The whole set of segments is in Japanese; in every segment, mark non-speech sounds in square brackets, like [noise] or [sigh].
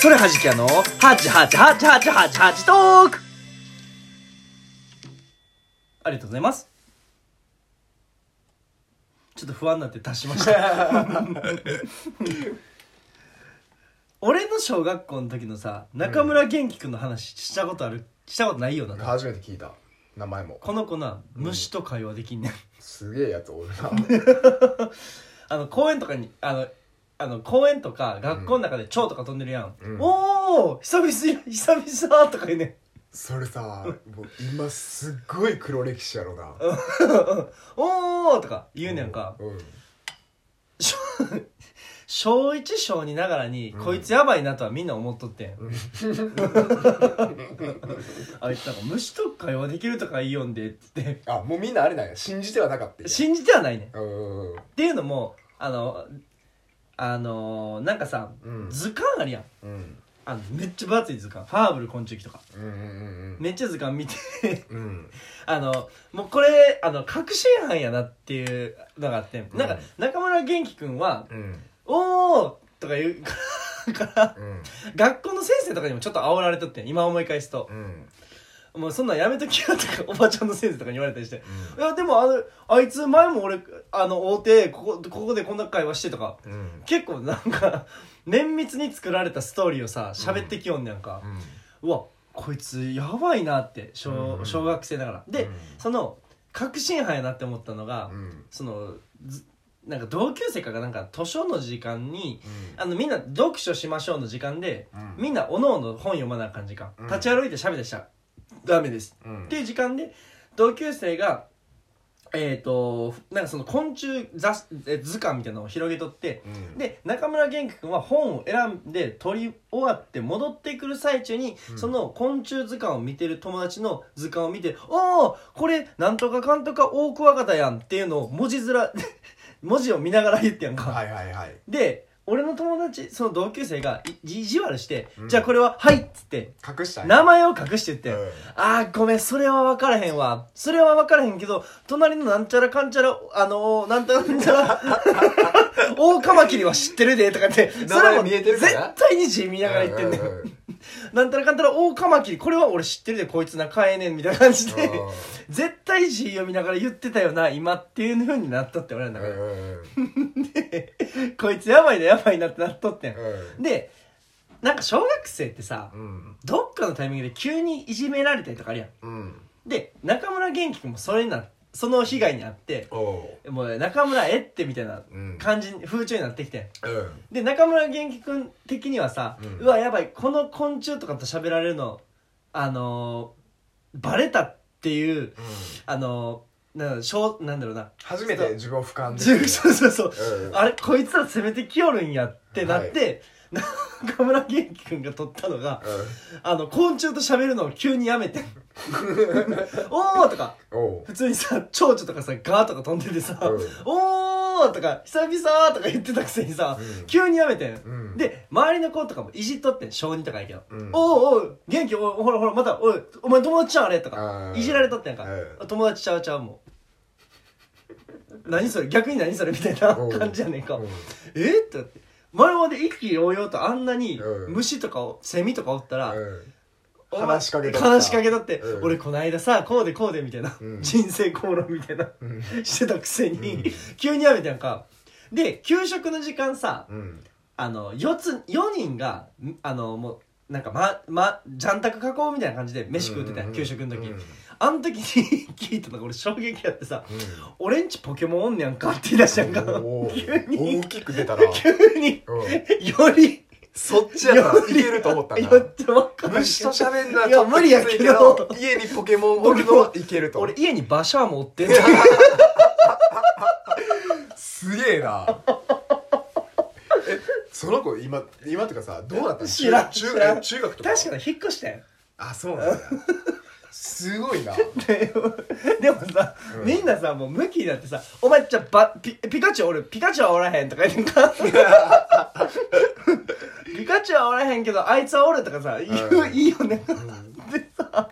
それはじき屋のハチハチハチハチハチハチトーク。ありがとうございます。ちょっと不安になって足しました。[laughs] 俺の小学校の時のさ中村元気君の話したことある？したことないよな。初めて聞いた。名前も。この子な虫と会話できんねん。すげえやつおるな。[laughs] あの公園とかにあのあの公園とか学校の中で蝶とか飛んでるやん、うん。おお久々久々とか言うねん。それさもう今すっごい黒歴史やろな。[laughs] おおとか言うねんか、うん。小小1小2ながらに、こいつやばいなとはみんな思っとってん、[laughs] あいつなんか虫と会話できるとか言いよんでって言っあもうみんなあれなんや。信じてはなかったんや。て信じてはないねん。っうんうん。ていうのもあのあのなんかさ、うん。図鑑あるやん。うん。あのめっちゃ分厚い図鑑。ファーブル昆虫記とか。うんうんうんめっちゃ図鑑見て。うん。[laughs] あのもうこれあの確信犯やなっていうのがあって。なんか中村元気君はうん「おお!」とか言うから [laughs] うん。学校の先生とかにもちょっと煽られとってん。今思い返すと。うん「もうそんなんやめときよ」とかおばちゃんの先生とかに言われたりして「いやでもあのあいつ前も俺あの会うてここここでこんな会話して」とかうん。結構なんか綿密に作られたストーリーをさ喋ってきよんねやんか、うわこいつやばいなって小,、うん。小学生ながら。で、うん。その確信犯やなって思ったのが、うん。そのずなんか同級生かがなんか図書の時間にうん。あのみんな読書しましょうの時間で、うん。みんなおのおの本読まなあかん時間、うん。立ち歩いて喋ってした。らダメです、うん。っていう時間で同級生がえっ、となんかその昆虫雑え図鑑みたいなのを広げとって、うん。で中村元気君は本を選んで取り終わって戻ってくる最中に、うん。その昆虫図鑑を見てる友達の図鑑を見て「おおこれなんとかかんとか大クワガタやん」っていうのを文字面 [laughs] 文字を見ながら言ってやんか、はいはいはい。で俺の友達その同級生がい意地悪して、うん。じゃあこれは「はい」っつって隠したんや名前を隠してって、うん。あーごめんそれは分からへんわ。それは分からへんけど隣のなんちゃらかんちゃらあのー、なんたらなんちゃら [laughs] 大カマキリは知ってるでとかって名前見えてるか絶ら対に字見ながら言ってんねん、うう [laughs] なんたらかんたら大カマキリこれは俺知ってるでこいつ仲ええねんみたいな感じでうん絶対字読みながら言ってたよな今っていう風になっとって俺らの中うんうん [laughs] で、で [laughs] こいつやばいなやばいなってなっとってん、うん。でなんか小学生ってさうん。どっかのタイミングで急にいじめられたりとかあるやん。うん。で中村元気君もそれになその被害に遭っておうもう中村えってみたいなうん。感じ風潮になってきて。うん。で中村元気君的にはさ、ううんわやばいこの昆虫とかと喋られるのあのー、バレたっていううん。あのー、なんだしょうなんだろうな。初めて自分を俯瞰でそうそうそうう。ん。あれこいつら攻めてきよるんやってなって、中村元気君が取ったのがあの昆虫と喋るのを急にやめて [laughs] おーとかおう。普通にさ蝶々とかさガーとか飛んでてさ、うん。おーとか久々とか言ってたくせにさ、うん。急にやめてん、うん。で周りの子とかもいじっとってん小児とかやけど、うん。おうおう元気？おいほらほらまたおいお前友達ちゃうあれ？とかいじられとってんか、うん友達ちゃうちゃうもう何それ逆に何それみたいな感じやねんか、うん。え？ってなって。前まで意気揚々とあんなにうん。虫とかをセミとかおったら、話しかけた。話しかけとって、うん。俺この間さこうでこうでみたいな、うん。人生口論みたいなうん。してたくせに、うん。急にやめたやんか。で給食の時間さうん。あの4つ4人がんあのもうなんかままジャンタク囲うみたいな感じで飯食うてたやん、うん。給食の時、うんあの時に聞いたのが俺衝撃やってさ「俺ん。ちポケモンおんねやんか」って言い出したやんか。おー。急に。大きく出たな。急に。うん。より。そっちやったらいけると思ったな。よって分かんない。虫と喋んな。いや無理やけど。家にポケモンおるのはいけると俺家に馬車持ってんのすげえな。えその子今今ってかさどうなったの？知らん中知らん。中学とか確かに引っ越したや。んあそうなんだすごいな。で [laughs] でもさ、うん。みんなさもう向きになってさ「お前じゃあバピピカチュウおる？ピカチュウはおらへん」とか言ってんか [laughs] ピカチュウはおらへんけどあいつはおるとかさ言う、うんいいよね。でさ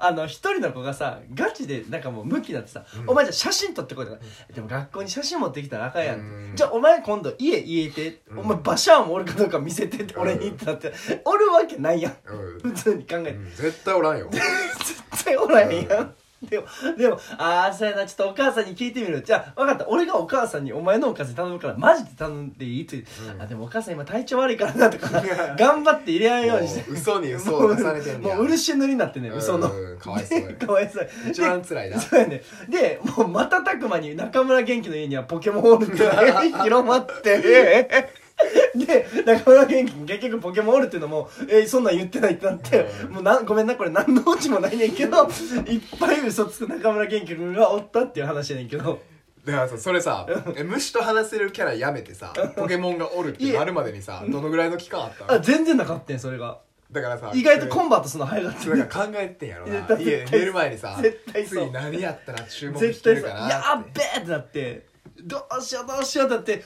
あの一人の子がさガチでなんかもう向きになってさ、うん。お前じゃあ写真撮ってこいとか、でも学校に写真持ってきたらあかんやん、うん。じゃあお前今度家家て、うん。お前バシャーおるかどうか見せてって俺にってなって、おるわけないやん。うん。普通に考えて、うん。絶対おらんよ。絶 [laughs] 対おらへんやん、でもでもああそうやなちょっとお母さんに聞いてみる。じゃあ分かった。俺がお母さんにお前のおかず頼むからマジで頼んでいいって、うん。あでもお母さん今体調悪いからなとか [laughs] 頑張って入れ合うようにして。嘘に嘘を重ねてんねや。もう漆塗りになってんねん。嘘の。うんかわいそうや。[laughs] かわいそう。一番辛いな。そうやねでもう瞬く間に中村元気の家にはポケモンおるっていうのが広まって [laughs] で中村元気に結局ポケモンおるっていうのもえーそんなん言ってないってなって、うん。もうなんごめんなこれ何のオチもないねんけど [laughs] いっぱい嘘つく中村元気君がおったっていう話やねんけど。だからさそれさえ虫と話せるキャラやめてさポケモンがおるってなるまでにさどのぐらいの期間あった？あの全然なかったんそれが。だからさ意外とコンバートするの早かったそれなんか考えてんやろな。家寝る前にさ絶対次何やったら注目絶してるかなやっべえってなってどうしようどうしようってなって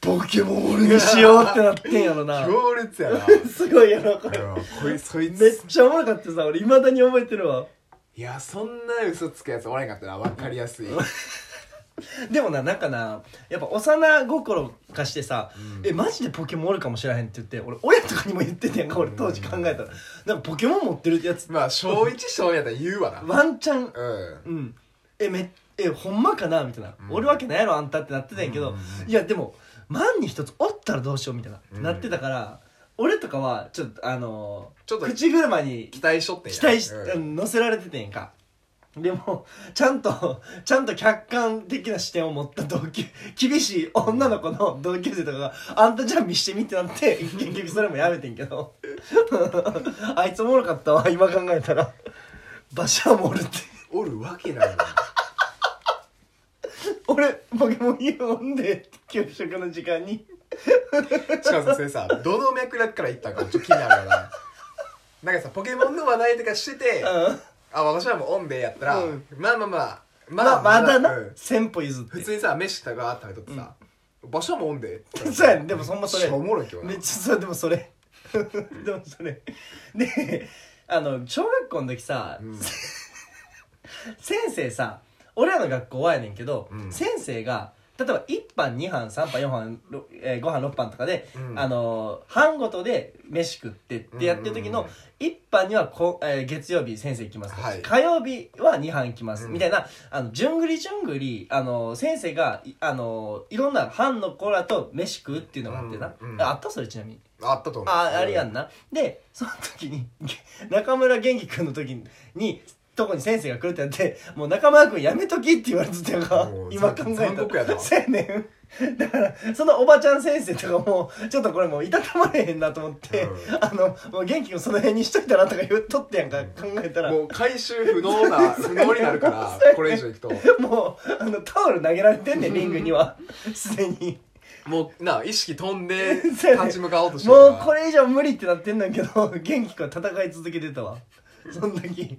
ポケモン俺にしようってなってんやろな。強烈やな。[laughs] すごいやろこれ。うんこいそいめっつちゃおもろかったさ俺いまだに覚えてるわ。いやそんな嘘つくやつおらへんかったな。分かりやすい。[laughs] でもななんかなやっぱ幼心化してさ、うん。えマジでポケモンおるかもしれへんって言って俺親とかにも言っててんやんか俺当時考えたら。なんかポケモン持ってるやつ。まあ小1小2やったら言うわな。ワンチャン。うん。うん。えめえほんまかなみたいな、うん。おるわけないやろあんたってなってたんやけど、いやでも万に一つおったらどうしようみたいな、うんなってたから俺とかはちょっとあのーちょっと口車に期待しとって期待し、うん。乗せられててんやんか。でもちゃんと [laughs] ちゃんと客観的な視点を持った同級厳しい女の子の同級生とかが「あんたじゃあ見してみ」ってなって結局それもやめてんけど。[laughs] あいつおもろかったわ今考えたら。バシャーもおるって。[laughs] おるわけないもん俺ポケモン言うんで給食の時間に。しかもさそれさどの脈絡から言ったんかちょっと気になるよな。なんかさポケモンの話題とかしててうん。あ私はもうオンでやったら、うん。まあまあまあまあまだなうん。1000歩譲って。普通にさ飯とか食べとってさ、場所もオンで。そうやね。でもそんまそれ。しょうもろいけどな。めっちゃそう [laughs] でもそれ。でもそれ。であの小学校の時さ、うん。[laughs] 先生さ俺らの学校はやねんけど、うん。先生が例えば1班2班3班4班、ろえー、5班6班とかで、うん。あのー班ごとで飯食ってってやってる時のうんうん1班にはこ、えー月曜日先生行きます、はい。火曜日は2班行きます、うん。みたいなあのじゅんぐりじゅんぐりあのー先生がいあのーいろんな班の子らと飯食うっていうのがあってな、うんうんああったそれちなみに。あったと思う。ああれやんな。でその時に中村元気君の時にとこに先生が来るってなってもう中村君やめときって言われてたよ。今考えた残酷やな。そうやねん。だからそのおばちゃん先生とかもちょっとこれもういたたまれへんなと思って、うん。あのもう元気君その辺にしといたらとか言っとってやんか考えたら。もう回収不能な [laughs] 不能になるからこれ以上いくと。もうあのタオル投げられてんねんリングには。すでに。もうな意識飛んで [laughs] そうやね立ち向かおうとしてるもうこれ以上無理ってなってんだけど元気君は戦い続けてたわ [laughs] そん時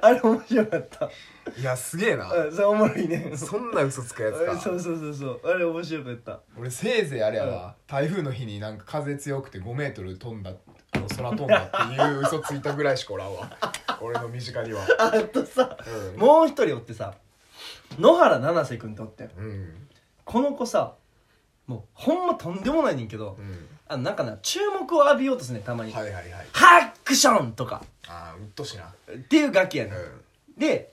あれ面白かった。いやすげえな。うんそれおもろいね。そんな嘘つくやつか。[laughs] そうそうそうそう。あれ面白かった。俺せいぜいあれやわ。台風の日になんか風強くて5メートル飛んだあの空飛んだっていう嘘ついたぐらいしかおらんわ。[laughs] 俺の身近には。あとさうん。もう一人おってさ野原七瀬君っておってん。うん。この子さもうほんまとんでもないねんけどうん。あのなんかな注目を浴びようとすんねんたまに。はいはいはい。ハクションとか。ああうっとしな。っていう楽器やねん。うで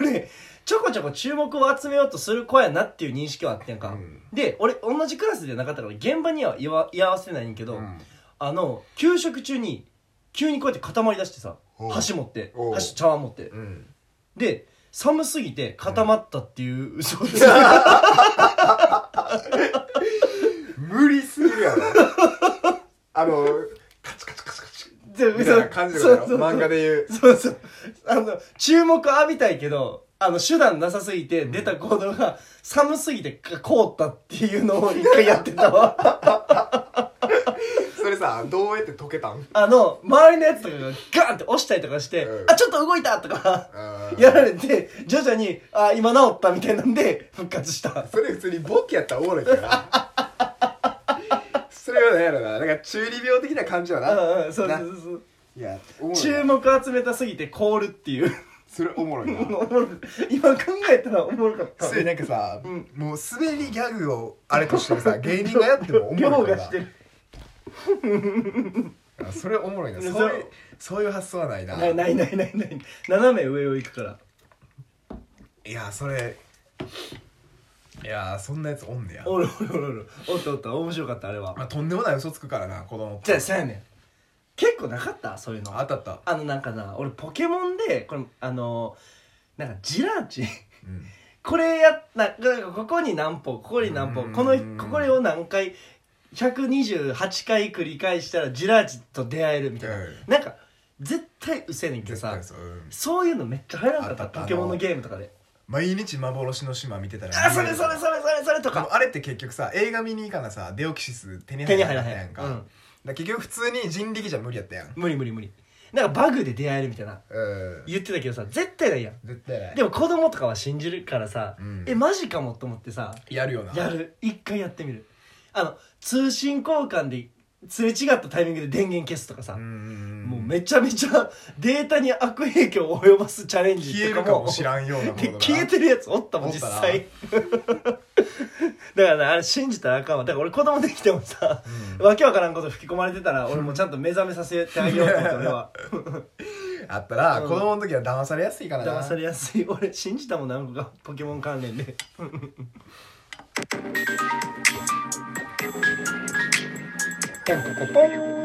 俺ちょこちょこ注目を集めようとする子やなっていう認識はあってんか、うん。で俺同じクラスでなかったから現場には居わ居合わせてないんけど、ん。あの給食中に急にこうやって固まりだしてさおう。箸持っておう。箸茶碗持って。うん。で寒すぎて固まったっていう嘘をつい無理すぎるやろ。あのカチカチカチカチてみたいな感じだよ。漫画で言う。そうそう。あの注目浴びたいけどあの手段なさすぎて出た行動が寒すぎて凍ったっていうのを一回やってたわ。[laughs] それさどうやって解けたん？あの周りのやつとかがガーンって押したりとかして、うん。あちょっと動いたとか [laughs] やられて徐々にあ今治ったみたいなんで復活した。それ普通にボケやったらおもろいけどなやろな。なんか中二病的な感じはな。うんうんそうそうそう。いやおもろい注な目集めたすぎて凍るっていう。それおもろいな。おもろい今考えたらおもろかった。それなんかさ、うん。もう滑りギャグをあれとしてさ [laughs] 芸人がやってもおもろいから凌駕してる。あ [laughs] それおもろいな。そそうういうそういう発想はないな。ないないないないない。斜め上を行くから。いやそれいやそんなやつおんねや。おるおるおるおる。おったおった。面白かったあれは。まあとんでもない嘘つくからな子供。ってじゃあそうやねん。結構なかった？そういうの。あったあった。あのなんかな俺ポケモンでこれあのなんかジラーチ。うん。これやななんかここに何歩ここに何歩うん。このここを何回128回繰り返したらジラーチと出会えるみたいな、うん。なんか絶対うせえねんけどさ。そううん。そういうのめっちゃ流行らんかった？あったあったポケモンのゲームとかで毎日幻の島見てたらあそれそれそれそれそれとか。あれって結局さ映画見に行かなさデオキシス手に手入らへん、なかったやんか,、うん、だ結局普通に人力じゃ無理やったやん。無理無理無理。なんかバグで出会えるみたいな。うん。言ってたけどさ絶対ないやん。絶対ない。でも子供とかは信じるからさ、うん。えマジかもと思ってさやるよな。やる。一回やってみる。あの通信交換ですれ違ったタイミングで電源消すとかさ、もうめちゃめちゃ [laughs] データに悪影響を及ぼすチャレンジ消えとかも。るかもしらんようなものでがな消えてるやつおったもん実際。だからなあれ信じたらあかんわ。だから俺子供できてもさ、うん。わけわからんこと吹き込まれてたら俺もちゃんと目覚めさせてあげようと思って俺は。あったら、うん。子供の時は騙されやすいからな。騙されやすい。俺信じたもん何個かポケモン関連でポンポコポン